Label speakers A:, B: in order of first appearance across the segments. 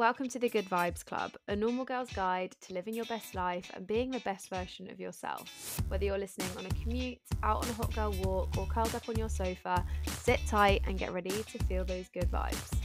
A: Welcome to the Good Vibes Club, a normal girl's guide to living your best life and being the best version of yourself. Whether you're listening on a commute, out on a hot girl walk, or curled up on your sofa, sit tight and get ready to feel those good vibes.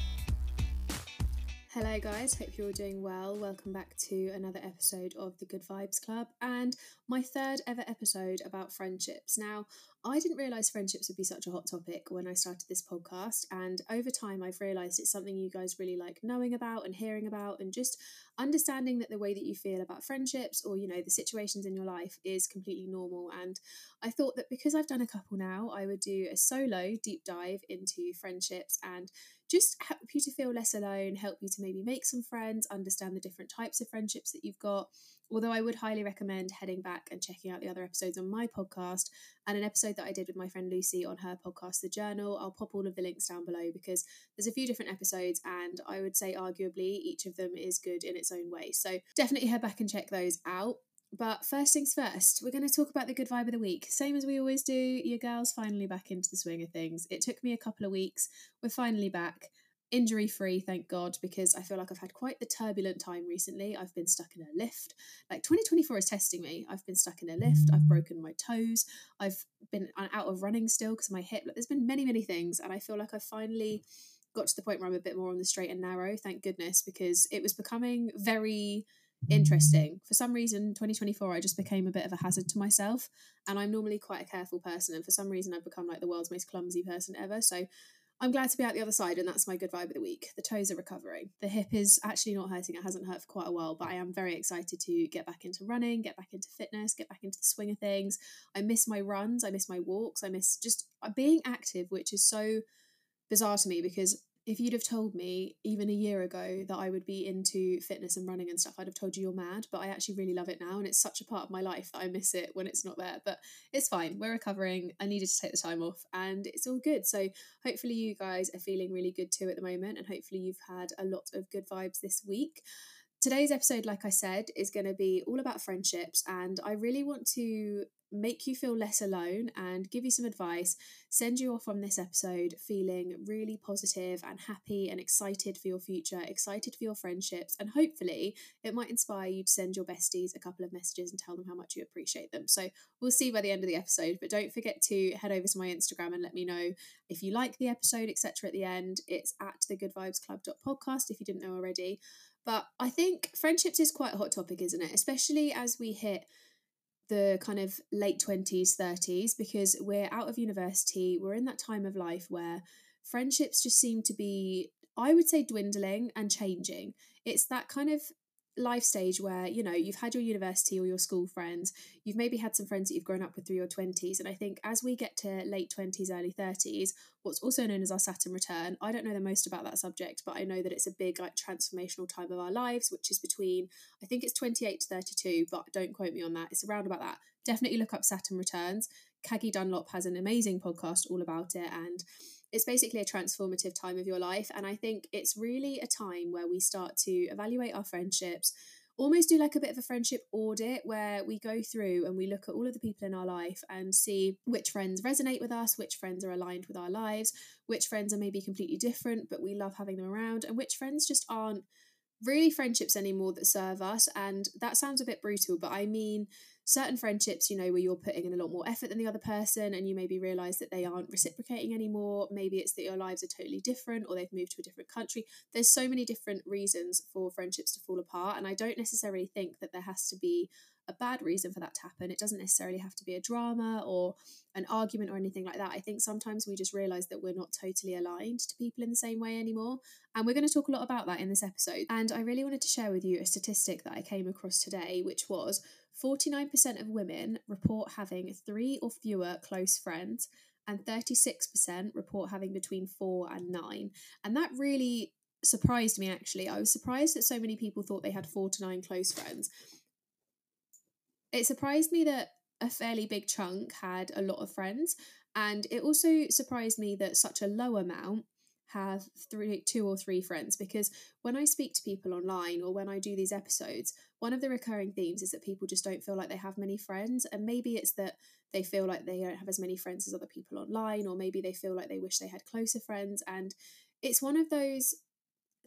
B: Hello, guys. Hope you're all doing well. Welcome back to another episode of the Good Vibes Club and my third ever episode about friendships. Now, I didn't realize friendships would be such a hot topic when I started this podcast. And over time, I've realized it's something you guys really like knowing about and hearing about, and just understanding that the way that you feel about friendships or, you know, the situations in your life is completely normal. And I thought that because I've done a couple now, I would do a solo deep dive into friendships and just help you to feel less alone, help you to maybe make some friends, understand the different types of friendships that you've got. Although I would highly recommend heading back and checking out the other episodes on my podcast and an episode that I did with my friend Lucy on her podcast, The Journal. I'll pop all of the links down below because there's a few different episodes, and I would say, arguably, each of them is good in its own way. So definitely head back and check those out. But first things first, we're going to talk about the good vibe of the week. Same as we always do, your girl's finally back into the swing of things. It took me a couple of weeks. We're finally back injury free, thank God, because I feel like I've had quite the turbulent time recently. I've been stuck in a lift. Like 2024 is testing me. I've been stuck in a lift. I've broken my toes. I've been out of running still because my hip. Like, there's been many, many things. And I feel like I've finally got to the point where I'm a bit more on the straight and narrow, thank goodness, because it was becoming very interesting. For some reason, 2024, I just became a bit of a hazard to myself. And I'm normally quite a careful person. And for some reason, I've become like the world's most clumsy person ever. So I'm glad to be out the other side, and that's my good vibe of the week. The toes are recovering. The hip is actually not hurting. It hasn't hurt for quite a while, but I am very excited to get back into running, get back into fitness, get back into the swing of things. I miss my runs, I miss my walks, I miss just uh, being active, which is so bizarre to me because if you'd have told me even a year ago that I would be into fitness and running and stuff, I'd have told you you're mad. But I actually really love it now, and it's such a part of my life that I miss it when it's not there. But it's fine. We're recovering. I needed to take the time off, and it's all good. So hopefully you guys are feeling really good too at the moment, and hopefully you've had a lot of good vibes this week. Today's episode, like I said, is going to be all about friendships, and I really want to make you feel less alone and give you some advice, send you off on this episode feeling really positive and happy and excited for your future, excited for your friendships, and hopefully it might inspire you to send your besties a couple of messages and tell them how much you appreciate them. So we'll see by the end of the episode, but don't forget to head over to my Instagram and let me know if you like the episode, etc. at the end. It's at the goodvibesclub.podcast if you didn't know already. But I think friendships is quite a hot topic, isn't it? Especially as we hit the kind of late 20s, 30s, because we're out of university. We're in that time of life where friendships just seem to be, I would say, dwindling and changing. It's that kind of life stage where you know you've had your university or your school friends you've maybe had some friends that you've grown up with through your 20s and i think as we get to late 20s early 30s what's also known as our saturn return i don't know the most about that subject but i know that it's a big like transformational time of our lives which is between i think it's 28 to 32 but don't quote me on that it's around about that. Definitely look up saturn returns. Caggie Dunlop has an amazing podcast all about it and it's basically a transformative time of your life. And I think it's really a time where we start to evaluate our friendships, almost do like a bit of a friendship audit where we go through and we look at all of the people in our life and see which friends resonate with us, which friends are aligned with our lives, which friends are maybe completely different, but we love having them around, and which friends just aren't really friendships anymore that serve us. And that sounds a bit brutal, but I mean, certain friendships, you know, where you're putting in a lot more effort than the other person and you maybe realize that they aren't reciprocating anymore. Maybe it's that your lives are totally different or they've moved to a different country. There's so many different reasons for friendships to fall apart. And I don't necessarily think that there has to be a bad reason for that to happen. It doesn't necessarily have to be a drama or an argument or anything like that. I think sometimes we just realize that we're not totally aligned to people in the same way anymore. And we're going to talk a lot about that in this episode. And I really wanted to share with you a statistic that I came across today, which was 49% of women report having three or fewer close friends. And 36% report having between four and nine. And that really surprised me actually. I was surprised that so many people thought they had four to nine close friends it surprised me that a fairly big chunk had a lot of friends, and it also surprised me that such a low amount have three two or three friends because when I speak to people online or when I do these episodes one of the recurring themes is that people just don't feel like they have many friends and maybe it's that they feel like they don't have as many friends as other people online or maybe they feel like they wish they had closer friends and it's one of those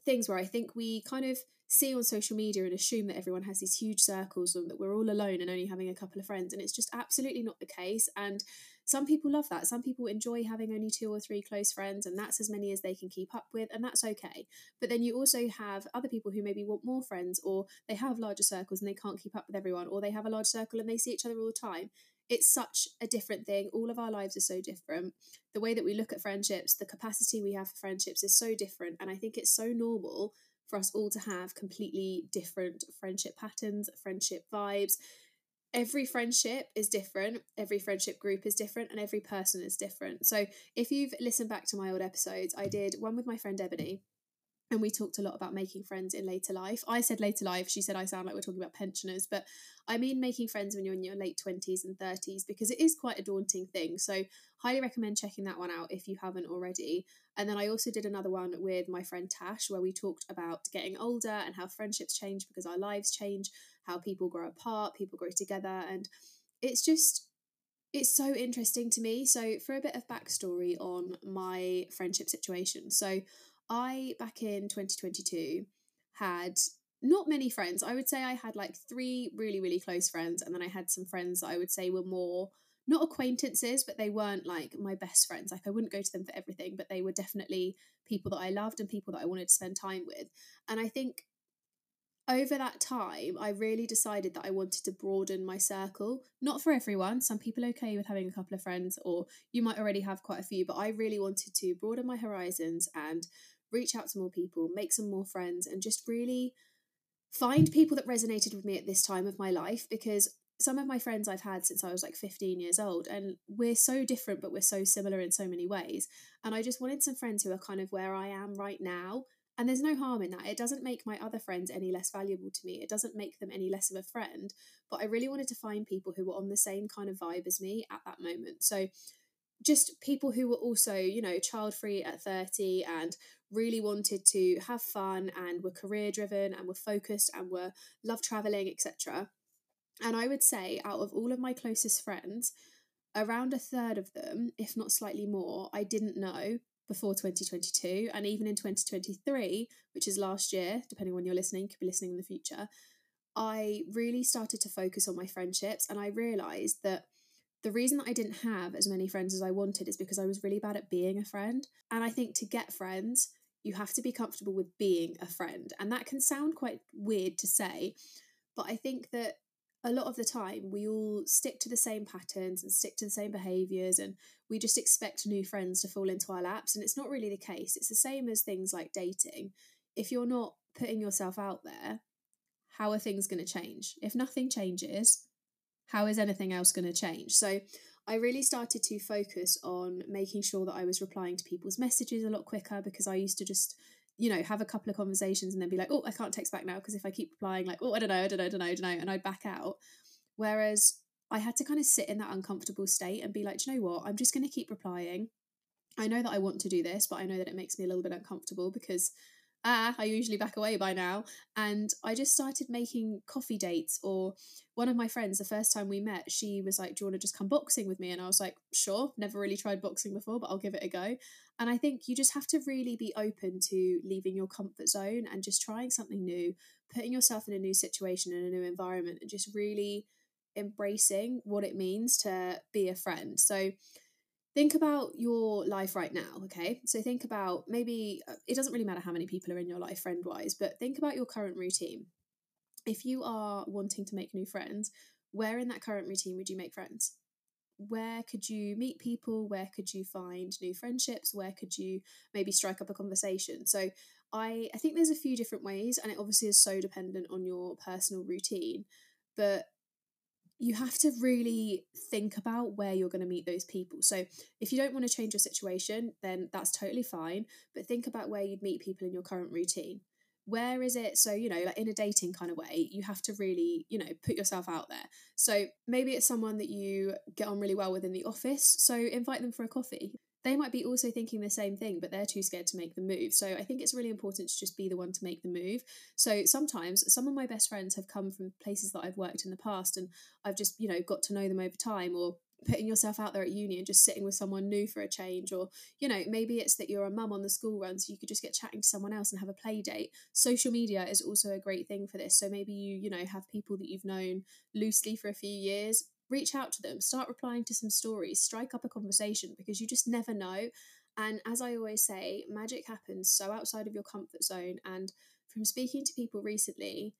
B: things where I think we kind of see on social media and assume that everyone has these huge circles and that we're all alone and only having a couple of friends. And it's just absolutely not the case. And some people love that. Some people enjoy having only two or three close friends, and that's as many as they can keep up with, and that's okay. But then you also have other people who maybe want more friends, or they have larger circles and they can't keep up with everyone, or they have a large circle and they see each other all the time. It's such a different thing. All of our lives are so different. The way that we look at friendships, the capacity we have for friendships is so different. And I think it's so normal for us all to have completely different friendship patterns, friendship vibes, every friendship is different, every friendship group is different, and every person is different. So if you've listened back to my old episodes, I did one with my friend Ebony. And we talked a lot about making friends in later life. I said later life. She said I sound like we're talking about pensioners, but I mean making friends when you're in your late 20s and 30s because it is quite a daunting thing. So, highly recommend checking that one out if you haven't already. And then I also did another one with my friend Tash where we talked about getting older and how friendships change because our lives change how people grow apart, people grow together, and it's just it's so interesting to me. So, for a bit of backstory on my friendship situation, so I back in 2022 had not many friends. I would say I had like three really, really close friends, and then I had some friends that I would say were more not acquaintances, but they weren't like my best friends. Like I wouldn't go to them for everything, but they were definitely people that I loved and people that I wanted to spend time with. And I think over that time, I really decided that I wanted to broaden my circle. Not for everyone, some people okay with having a couple of friends, or you might already have quite a few, but I really wanted to broaden my horizons and reach out to more people, make some more friends, and just really find people that resonated with me at this time of my life because some of my friends I've had since I was like 15 years old, and we're so different, but we're so similar in so many ways. And I just wanted some friends who are kind of where I am right now and there's no harm in that. It doesn't make my other friends any less valuable to me. It doesn't make them any less of a friend. But I really wanted to find people who were on the same kind of vibe as me at that moment. So just people who were also, you know, child free at 30 and really wanted to have fun and were career driven and were focused and were love traveling, etc. And I would say out of all of my closest friends, around a third of them, if not slightly more, I didn't know before 2022 and even in 2023 which is last year depending on when you're listening could be listening in the future i really started to focus on my friendships and i realized that the reason that i didn't have as many friends as i wanted is because i was really bad at being a friend and i think to get friends you have to be comfortable with being a friend. And that can sound quite weird to say but i think that a lot of the time we all stick to the same patterns and stick to the same behaviors and we just expect new friends to fall into our laps and it's not really the case. It's the same as things like dating. If you're not putting yourself out there how are things going to change? If nothing changes how is anything else going to change? So i really started to focus on making sure that i was replying to people's messages a lot quicker because i used to just you know, have a couple of conversations and then be like, oh, I can't text back now because if I keep replying like, oh, I don't know, I don't know, I don't know, I don't know, and I'd back out. Whereas I had to kind of sit in that uncomfortable state and be like, you know what, I'm just going to keep replying. I know that I want to do this, but I know that it makes me a little bit uncomfortable because ah, I usually back away by now. And I just started making coffee dates. Or one of my friends, the first time we met, she was like, Do you want to just come boxing with me? And I was like, Sure, never really tried boxing before, but I'll give it a go. And I think you just have to really be open to leaving your comfort zone and just trying something new, putting yourself in a new situation, in a new environment, and just really embracing what it means to be a friend. So, think about your life right now okay? So think about maybe uh, it doesn't really matter how many people are in your life friend wise but think about your current routine. If you are wanting to make new friends where in that current routine would you make friends? Where could you meet people? Where could you find new friendships? Where could you maybe strike up a conversation? So i i think there's a few different ways and it obviously is so dependent on your personal routine but you have to really think about where you're going to meet those people. So, if you don't want to change your situation, then that's totally fine. But think about where you'd meet people in your current routine. Where is it? So, you know, like in a dating kind of way, you have to really, you know, put yourself out there. So, maybe it's someone that you get on really well with in the office. So, invite them for a coffee they might be also thinking the same thing, but they're too scared to make the move. So I think it's really important to just be the one to make the move. So sometimes some of my best friends have come from places that I've worked in the past and I've just, you know, got to know them over time or putting yourself out there at uni and just sitting with someone new for a change or you know maybe it's that you're a mum on the school run so you could just get chatting to someone else and have a play date social media is also a great thing for this so maybe you you know have people that you've known loosely for a few years reach out to them start replying to some stories strike up a conversation because you just never know and as i always say magic happens so outside of your comfort zone and from speaking to people recently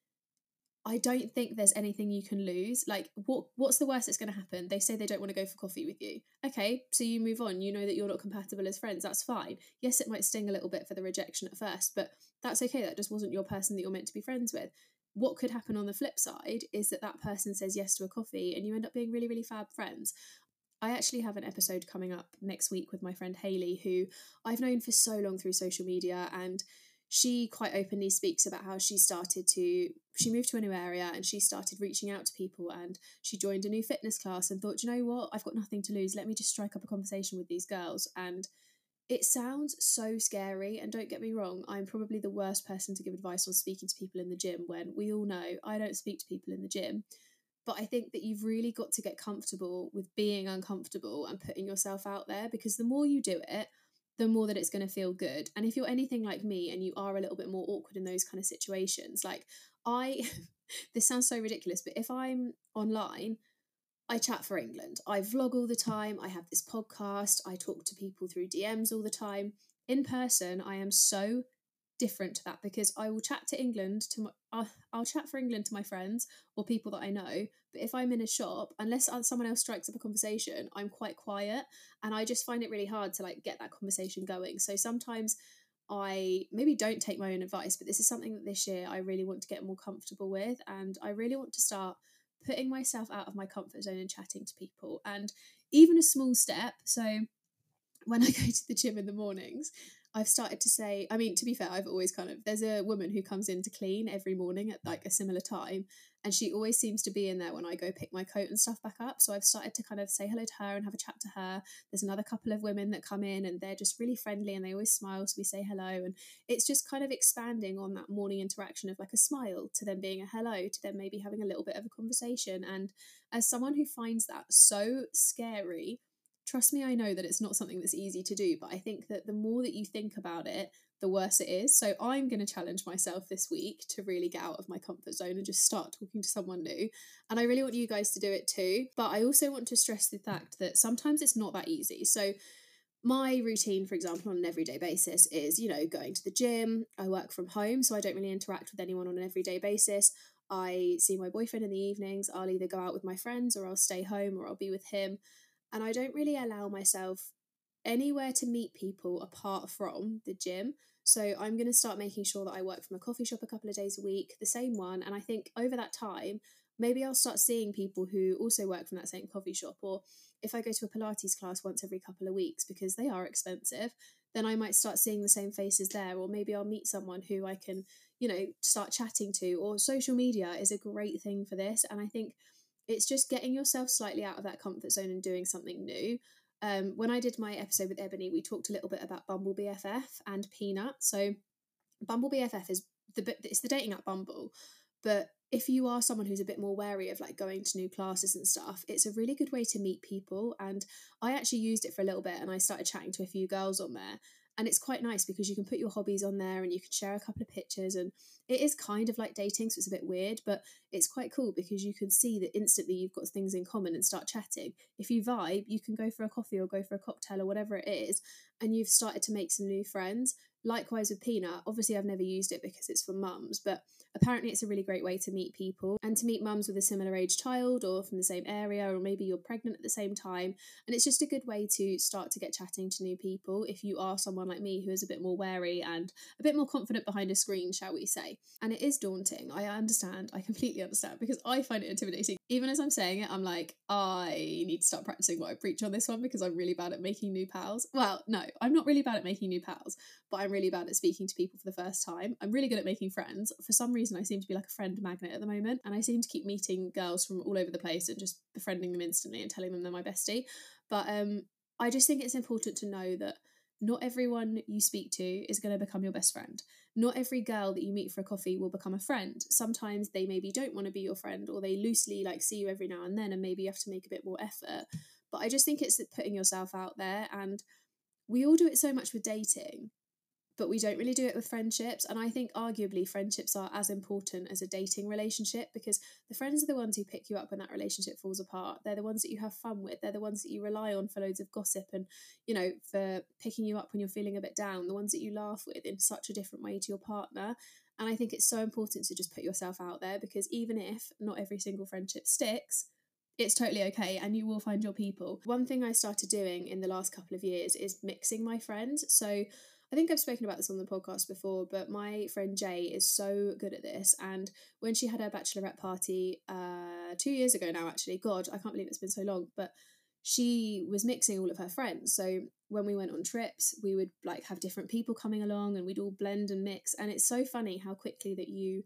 B: I don't think there's anything you can lose. Like, what what's the worst that's going to happen? They say they don't want to go for coffee with you. Okay, so you move on. You know that you're not compatible as friends. That's fine. Yes, it might sting a little bit for the rejection at first, but that's okay. That just wasn't your person that you're meant to be friends with. What could happen on the flip side is that that person says yes to a coffee and you end up being really, really fab friends. I actually have an episode coming up next week with my friend Haley, who I've known for so long through social media and she quite openly speaks about how she started to she moved to a new area and she started reaching out to people and she joined a new fitness class and thought you know what? I've got nothing to lose. Let me just strike up a conversation with these girls. And it sounds so scary and don't get me wrong i'm probably the worst person to give advice on speaking to people in the gym when we all know i don't speak to people in the gym but i think that you've really got to get comfortable with being uncomfortable and putting yourself out there because the more you do it the more that it's going to feel good. And if you're anything like me and you are a little bit more awkward in those kind of situations, like I, this sounds so ridiculous, but if I'm online, I chat for England. I vlog all the time. I have this podcast. I talk to people through DMs all the time. In person, I am so different to that because I will chat to England to my, I'll, I'll chat for England to my friends or people that I know. But if I'm in a shop, unless uh, someone else strikes up a conversation, I'm quite quiet, and I just find it really hard to like get that conversation going. So sometimes I maybe don't take my own advice, but this is something that this year I really want to get more comfortable with, and I really want to start putting myself out of my comfort zone and chatting to people, and even a small step. So when I go to the gym in the mornings, I've started to say, I mean, to be fair, I've always kind of, there's a woman who comes in to clean every morning at like a similar time. And she always seems to be in there when I go pick my coat and stuff back up. So I've started to kind of say hello to her and have a chat to her. There's another couple of women that come in and they're just really friendly and they always smile. So we say hello. And it's just kind of expanding on that morning interaction of like a smile to them being a hello, to them maybe having a little bit of a conversation. And as someone who finds that so scary, trust me, I know that it's not something that's easy to do, but I think that the more that you think about it, the worse it is. So I'm going to challenge myself this week to really get out of my comfort zone and just start talking to someone new. And I really want you guys to do it too. But I also want to stress the fact that sometimes it's not that easy. So my routine, for example, on an everyday basis is, you know, going to the gym. I work from home, so I don't really interact with anyone on an everyday basis. I see my boyfriend in the evenings. I'll either go out with my friends or I'll stay home or I'll be with him and I don't really allow myself anywhere to meet people apart from the gym. So I'm going to start making sure that I work from a coffee shop a couple of days a week, the same one. And I think over that time, maybe I'll start seeing people who also work from that same coffee shop. Or if I go to a Pilates class once every couple of weeks because they are expensive, then I might start seeing the same faces there. Or maybe I'll meet someone who I can, you know, start chatting to. Or social media is a great thing for this. And I think it's just getting yourself slightly out of that comfort zone and doing something new. Um, when I did my episode with Ebony, we talked a little bit about Bumble BFF and Peanut. So, Bumble BFF is the it's the dating app Bumble, but if you are someone who's a bit more wary of like going to new classes and stuff, it's a really good way to meet people. And I actually used it for a little bit, and I started chatting to a few girls on there, and it's quite nice because you can put your hobbies on there and you can share a couple of pictures and it is kind of like dating so it's a bit weird but it's quite cool because you can see that instantly you've got things in common and start chatting. If you vibe you can go for a coffee or go for a cocktail or whatever it is and you've started to make some new friends. Likewise with peanut obviously i've never used it because it's for mums but apparently it's a really great way to meet people and to meet mums with a similar age child or from the same area or maybe you're pregnant at the same time. And it's just a good way to start to get chatting to new people if you are someone like me who is a bit more wary and a bit more confident behind a screen shall we say. And it is daunting. I understand. I completely understand because i find it intimidating. Even as i'm saying it i'm like i need to start practicing what i preach on this one because i'm really bad at making new pals. Well no i'm not really bad at making new pals but i'm really bad at speaking to people for the first time. I'm really good at making friends. For some reason I seem to be like a friend magnet at the moment, and I seem to keep meeting girls from all over the place and just befriending them instantly and telling them they're my bestie. But um, I just think it's important to know that not everyone you speak to is going to become your best friend. Not every girl that you meet for a coffee will become a friend. Sometimes they maybe don't want to be your friend or they loosely like see you every now and then and maybe you have to make a bit more effort. But I just think it's putting yourself out there. And we all do it so much with dating but we don't really do it with friendships. And I think arguably friendships are as important as a dating relationship because the friends are the ones who pick you up when that relationship falls apart. They're the ones that you have fun with. They're the ones that you rely on for loads of gossip and, you know, for picking you up when you're feeling a bit down, the ones that you laugh with in such a different way to your partner. And I think it's so important to just put yourself out there because even if not every single friendship sticks, it's totally okay and you will find your people. One thing I started doing in the last couple of years is mixing my friends. So I think I've spoken about this on the podcast before, but my friend Jay is so good at this. And when she had her bachelorette party uh, two years ago now, actually, God, I can't believe it's been so long, but she was mixing all of her friends. So when we went on trips, we would like have different people coming along and we'd all blend and mix. And it's so funny how quickly that you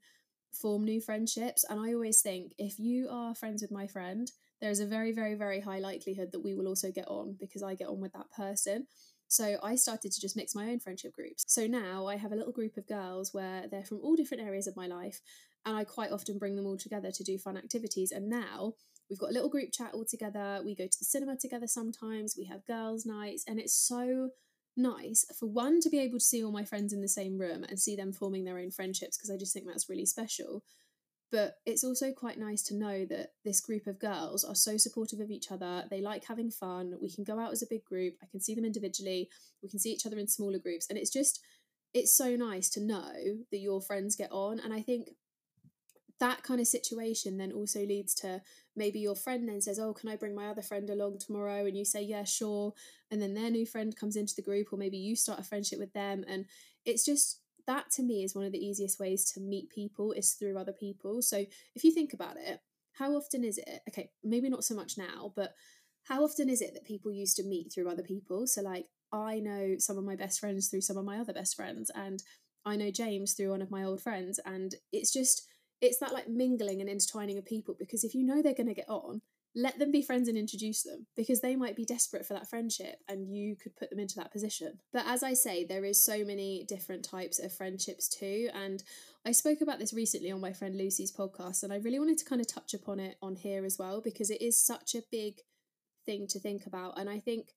B: form new friendships. And I always think if you are friends with my friend, there is a very, very, very high likelihood that we will also get on because I get on with that person. So I started to just mix my own friendship groups. So now I have a little group of girls where they're from all different areas of my life, and I quite often bring them all together to do fun activities. And now we've got a little group chat all together. We go to the cinema together sometimes, we have girls' nights, and it's so nice for one to be able to see all my friends in the same room and see them forming their own friendships because I just think that's really special. But it's also quite nice to know that this group of girls are so supportive of each other. They like having fun. We can go out as a big group. I can see them individually. We can see each other in smaller groups. And it's just, it's so nice to know that your friends get on. And I think that kind of situation then also leads to maybe your friend then says, Oh, can I bring my other friend along tomorrow? And you say, Yeah, sure. And then their new friend comes into the group, or maybe you start a friendship with them. And it's just, that to me is one of the easiest ways to meet people is through other people. So if you think about it, how often is it? Okay, maybe not so much now, but how often is it that people used to meet through other people? So like I know some of my best friends through some of my other best friends and I know James through one of my old friends and it's just it's that like mingling and intertwining of people because if you know they're going to get on let them be friends and introduce them because they might be desperate for that friendship and you could put them into that position. But as I say, there is so many different types of friendships too. And I spoke about this recently on my friend Lucy's podcast, and I really wanted to kind of touch upon it on here as well because it is such a big thing to think about. And I think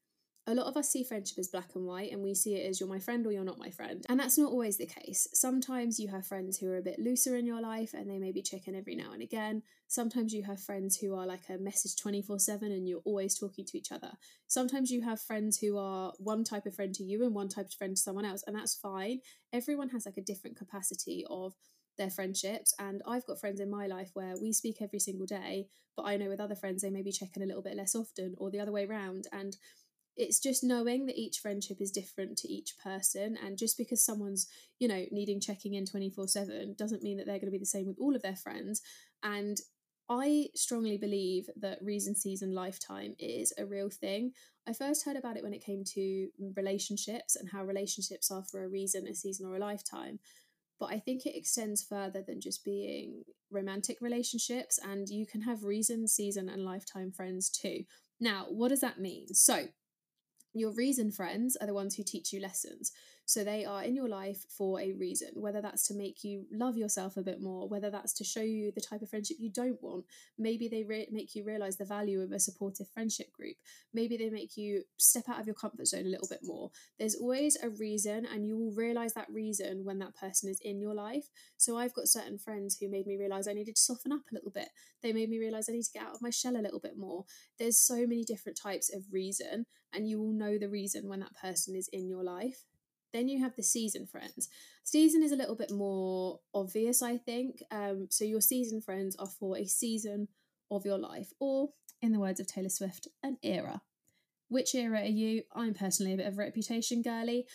B: a lot of us see friendship as black and white and we see it as you're my friend or you're not my friend. And that's not always the case. Sometimes you have friends who are a bit looser in your life and they maybe check in every now and again. Sometimes you have friends who are like a message 24 7 and you're always talking to each other. Sometimes you have friends who are one type of friend to you and one type of friend to someone else, and that's fine. Everyone has like a different capacity of their friendships. And I've got friends in my life where we speak every single day, but I know with other friends they maybe check in a little bit less often or the other way around. And it's just knowing that each friendship is different to each person and just because someone's you know needing checking in 24 7 doesn't mean that they're going to be the same with all of their friends. And i strongly believe that reason season lifetime is a real thing. I first heard about it when it came to relationships and how relationships are for a reason a season or a lifetime. But i think it extends further than just being romantic relationships and you can have reason season and lifetime friends too. Now, what does that mean? So, your reason friends are the ones who teach you lessons. So they are in your life for a reason, whether that's to make you love yourself a bit more, whether that's to show you the type of friendship you don't want. Maybe they re- make you realize the value of a supportive friendship group. Maybe they make you step out of your comfort zone a little bit more. There's always a reason, and you will realize that reason when that person is in your life. So I've got certain friends who made me realize I needed to soften up a little bit. They made me realize I need to get out of my shell a little bit more. There's so many different types of reason, and you will know the reason when that person is in your life. Then you have the season friends. Season is a little bit more obvious, I think. Um, so your season friends are for a season of your life, or in the words of Taylor Swift, an era. Which era are you? I'm personally a bit of a reputation girly,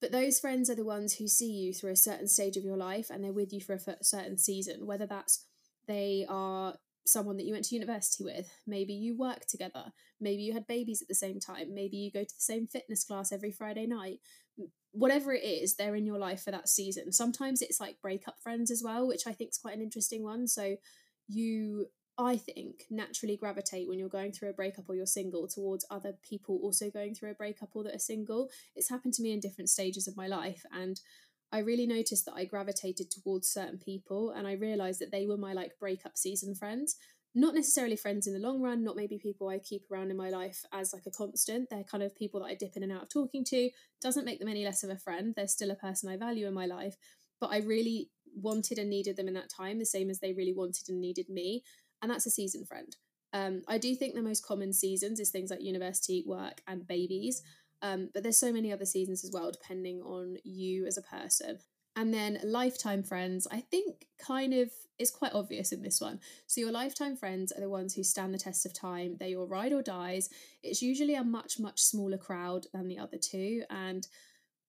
B: but those friends are the ones who see you through a certain stage of your life and they're with you for a certain season, whether that's they are someone that you went to university with. Maybe you work together. Maybe you had babies at the same time. Maybe you go to the same fitness class every Friday night. Whatever it is, they're in your life for that season. Sometimes it's like breakup friends as well, which I think is quite an interesting one. So you, I think, naturally gravitate when you're going through a breakup or you're single towards other people also going through a breakup or that are single. It's happened to me in different stages of my life. And I really noticed that I gravitated towards certain people and I realized that they were my like breakup season friends. Not necessarily friends in the long run, not maybe people I keep around in my life as like a constant. They're kind of people that I dip in and out of talking to. Doesn't make them any less of a friend. They're still a person I value in my life. But I really wanted and needed them in that time, the same as they really wanted and needed me. And that's a season friend. Um, I do think the most common seasons is things like university, work, and babies. Um, but there's so many other seasons as well, depending on you as a person. And then lifetime friends, I think kind of is quite obvious in this one. So your lifetime friends are the ones who stand the test of time. They're your ride or dies. It's usually a much, much smaller crowd than the other two. And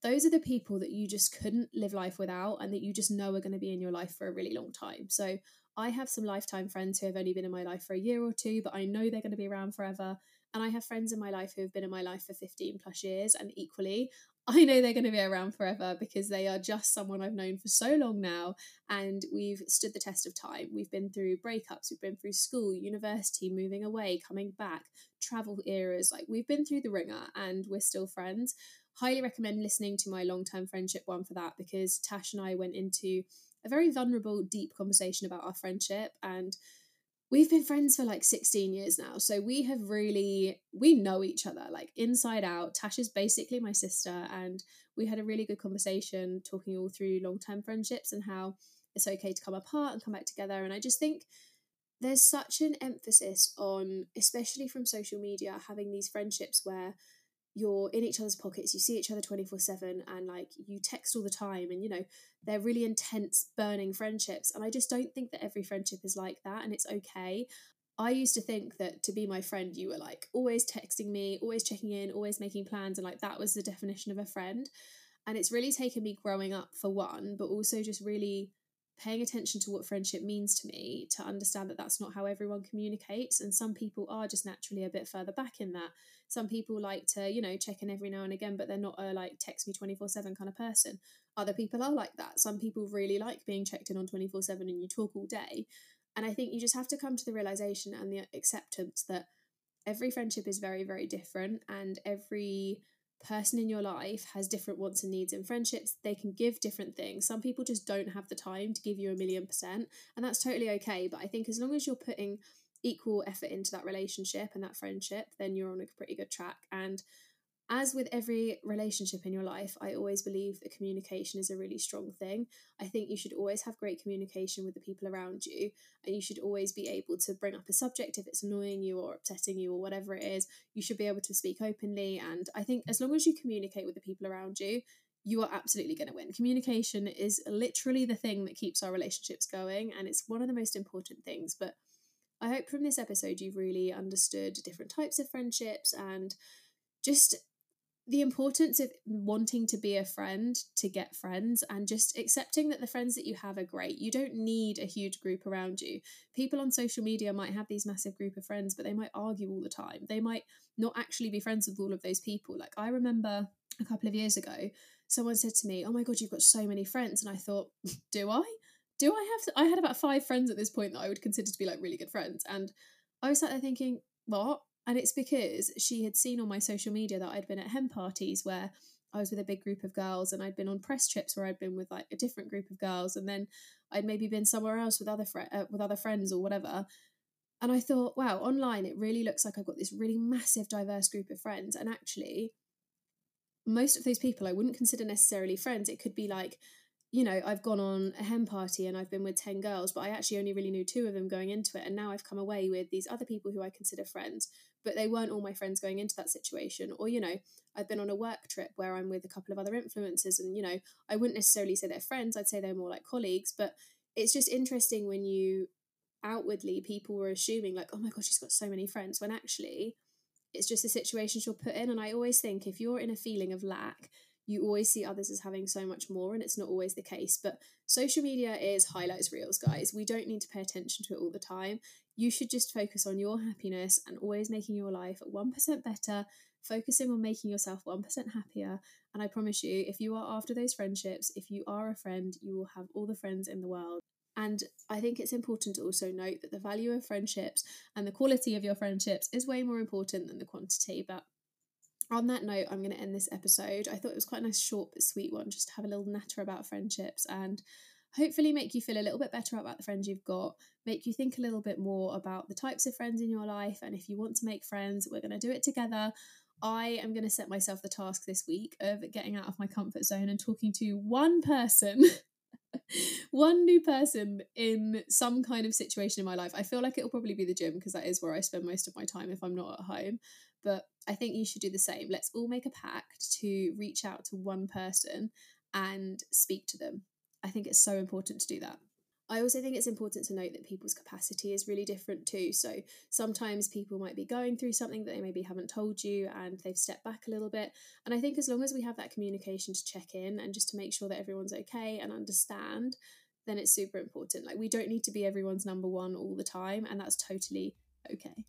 B: those are the people that you just couldn't live life without and that you just know are going to be in your life for a really long time. So I have some lifetime friends who have only been in my life for a year or two, but I know they're going to be around forever. And I have friends in my life who have been in my life for 15 plus years. And equally, I know they're going to be around forever because they are just someone I've known for so long now. And we've stood the test of time. We've been through breakups, we've been through school, university, moving away, coming back, travel eras. Like we've been through the ringer and we're still friends. Highly recommend listening to my long term friendship one for that because Tash and I went into a very vulnerable, deep conversation about our friendship and we've been friends for like 16 years now so we have really we know each other like inside out. Tash is basically my sister and we had a really good conversation talking all through long-term friendships and how it's okay to come apart and come back together and i just think there's such an emphasis on especially from social media having these friendships where you're in each other's pockets you see each other 24 7 and like you text all the time and you know they're really intense burning friendships and i just don't think that every friendship is like that and it's okay. I used to think that to be my friend you were like always texting me always checking in always making plans and like that was the definition of a friend and it's really taken me growing up for one but also just really paying attention to what friendship means to me to understand that that's not how everyone communicates and some people are just naturally a bit further back in that. Some people like to you know check in every now and again but they're not a like text me 24/7 kind of person. Other people are like that. Some people really like being checked in on 24/7 and you talk all day. And i think you just have to come to the realization and the acceptance that every friendship is very very different and every person in your life has different wants and needs in friendships they can give different things. Some people just don't have the time to give you a million percent and that's totally okay but i think as long as you're putting equal effort into that relationship and that friendship then you're on a pretty good track and as with every relationship in your life, I always believe that communication is a really strong thing. I think you should always have great communication with the people around you, and you should always be able to bring up a subject if it's annoying you or upsetting you or whatever it is. You should be able to speak openly. And I think as long as you communicate with the people around you, you are absolutely going to win. Communication is literally the thing that keeps our relationships going, and it's one of the most important things. But I hope from this episode you've really understood different types of friendships and just the importance of wanting to be a friend to get friends and just accepting that the friends that you have are great. You don't need a huge group around you. People on social media might have these massive group of friends, but they might argue all the time. They might not actually be friends with all of those people. Like I remember a couple of years ago, someone said to me, "Oh my god, you've got so many friends." And I thought, "Do I? Do I have I had about 5 friends at this point that I would consider to be like really good friends." And I was sat there thinking, "What? And it's because she had seen on my social media that I'd been at hen parties where I was with a big group of girls and I'd been on press trips where I'd been with like a different group of girls and then I'd maybe been somewhere else with other fr- uh, with other friends or whatever. And I thought, wow, online it really looks like I've got this really massive diverse group of friends and actually most of those people I wouldn't consider necessarily friends. It could be like you know, I've gone on a hen party and I've been with 10 girls, but I actually only really knew two of them going into it. And now I've come away with these other people who I consider friends, but they weren't all my friends going into that situation. Or, you know, I've been on a work trip where I'm with a couple of other influencers and, you know, I wouldn't necessarily say they're friends, I'd say they're more like colleagues. But it's just interesting when you outwardly people were assuming, like, oh my God, she's got so many friends, when actually it's just the situations you're put in. And I always think if you're in a feeling of lack, you always see others as having so much more, and it's not always the case. But social media is highlights reels, guys. We don't need to pay attention to it all the time. You should just focus on your happiness and always making your life 1% better, focusing on making yourself 1% happier. And I promise you, if you are after those friendships, if you are a friend, you will have all the friends in the world. And I think it's important to also note that the value of friendships and the quality of your friendships is way more important than the quantity. But on that note, I'm going to end this episode. I thought it was quite a nice, short but sweet one, just to have a little natter about friendships. And hopefully make you feel a little bit better about the friends you've got, make you think a little bit more about the types of friends in your life. And if you want to make friends, we're going to do it together. I am going to set myself the task this week of getting out of my comfort zone and talking to one person. one new person in some kind of situation in my life. I feel like it'll probably be the gym because that is where I spend most of my time if I'm not at home. But I think you should do the same. Let's all make a pact to reach out to one person and speak to them. I think it's so important to do that. I also think it's important to note that people's capacity is really different too. So sometimes people might be going through something that they maybe haven't told you and they've stepped back a little bit. And I think as long as we have that communication to check in and just to make sure that everyone's okay and understand, then it's super important. Like we don't need to be everyone's number one all the time, and that's totally okay.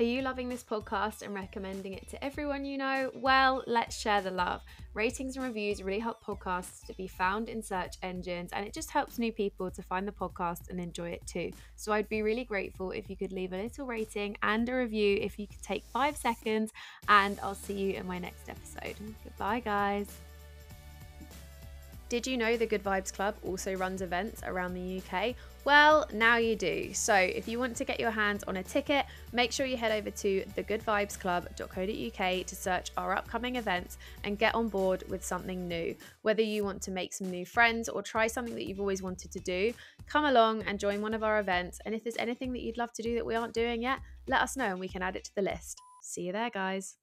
A: Are you loving this podcast and recommending it to everyone you know? Well, let's share the love. Ratings and reviews really help podcasts to be found in search engines and it just helps new people to find the podcast and enjoy it too. So I'd be really grateful if you could leave a little rating and a review if you could take five seconds, and I'll see you in my next episode. Goodbye, guys. Did you know the Good Vibes Club also runs events around the UK? Well, now you do. So, if you want to get your hands on a ticket, make sure you head over to thegoodvibesclub.co.uk to search our upcoming events and get on board with something new. Whether you want to make some new friends or try something that you've always wanted to do, come along and join one of our events. And if there's anything that you'd love to do that we aren't doing yet, let us know and we can add it to the list. See you there, guys.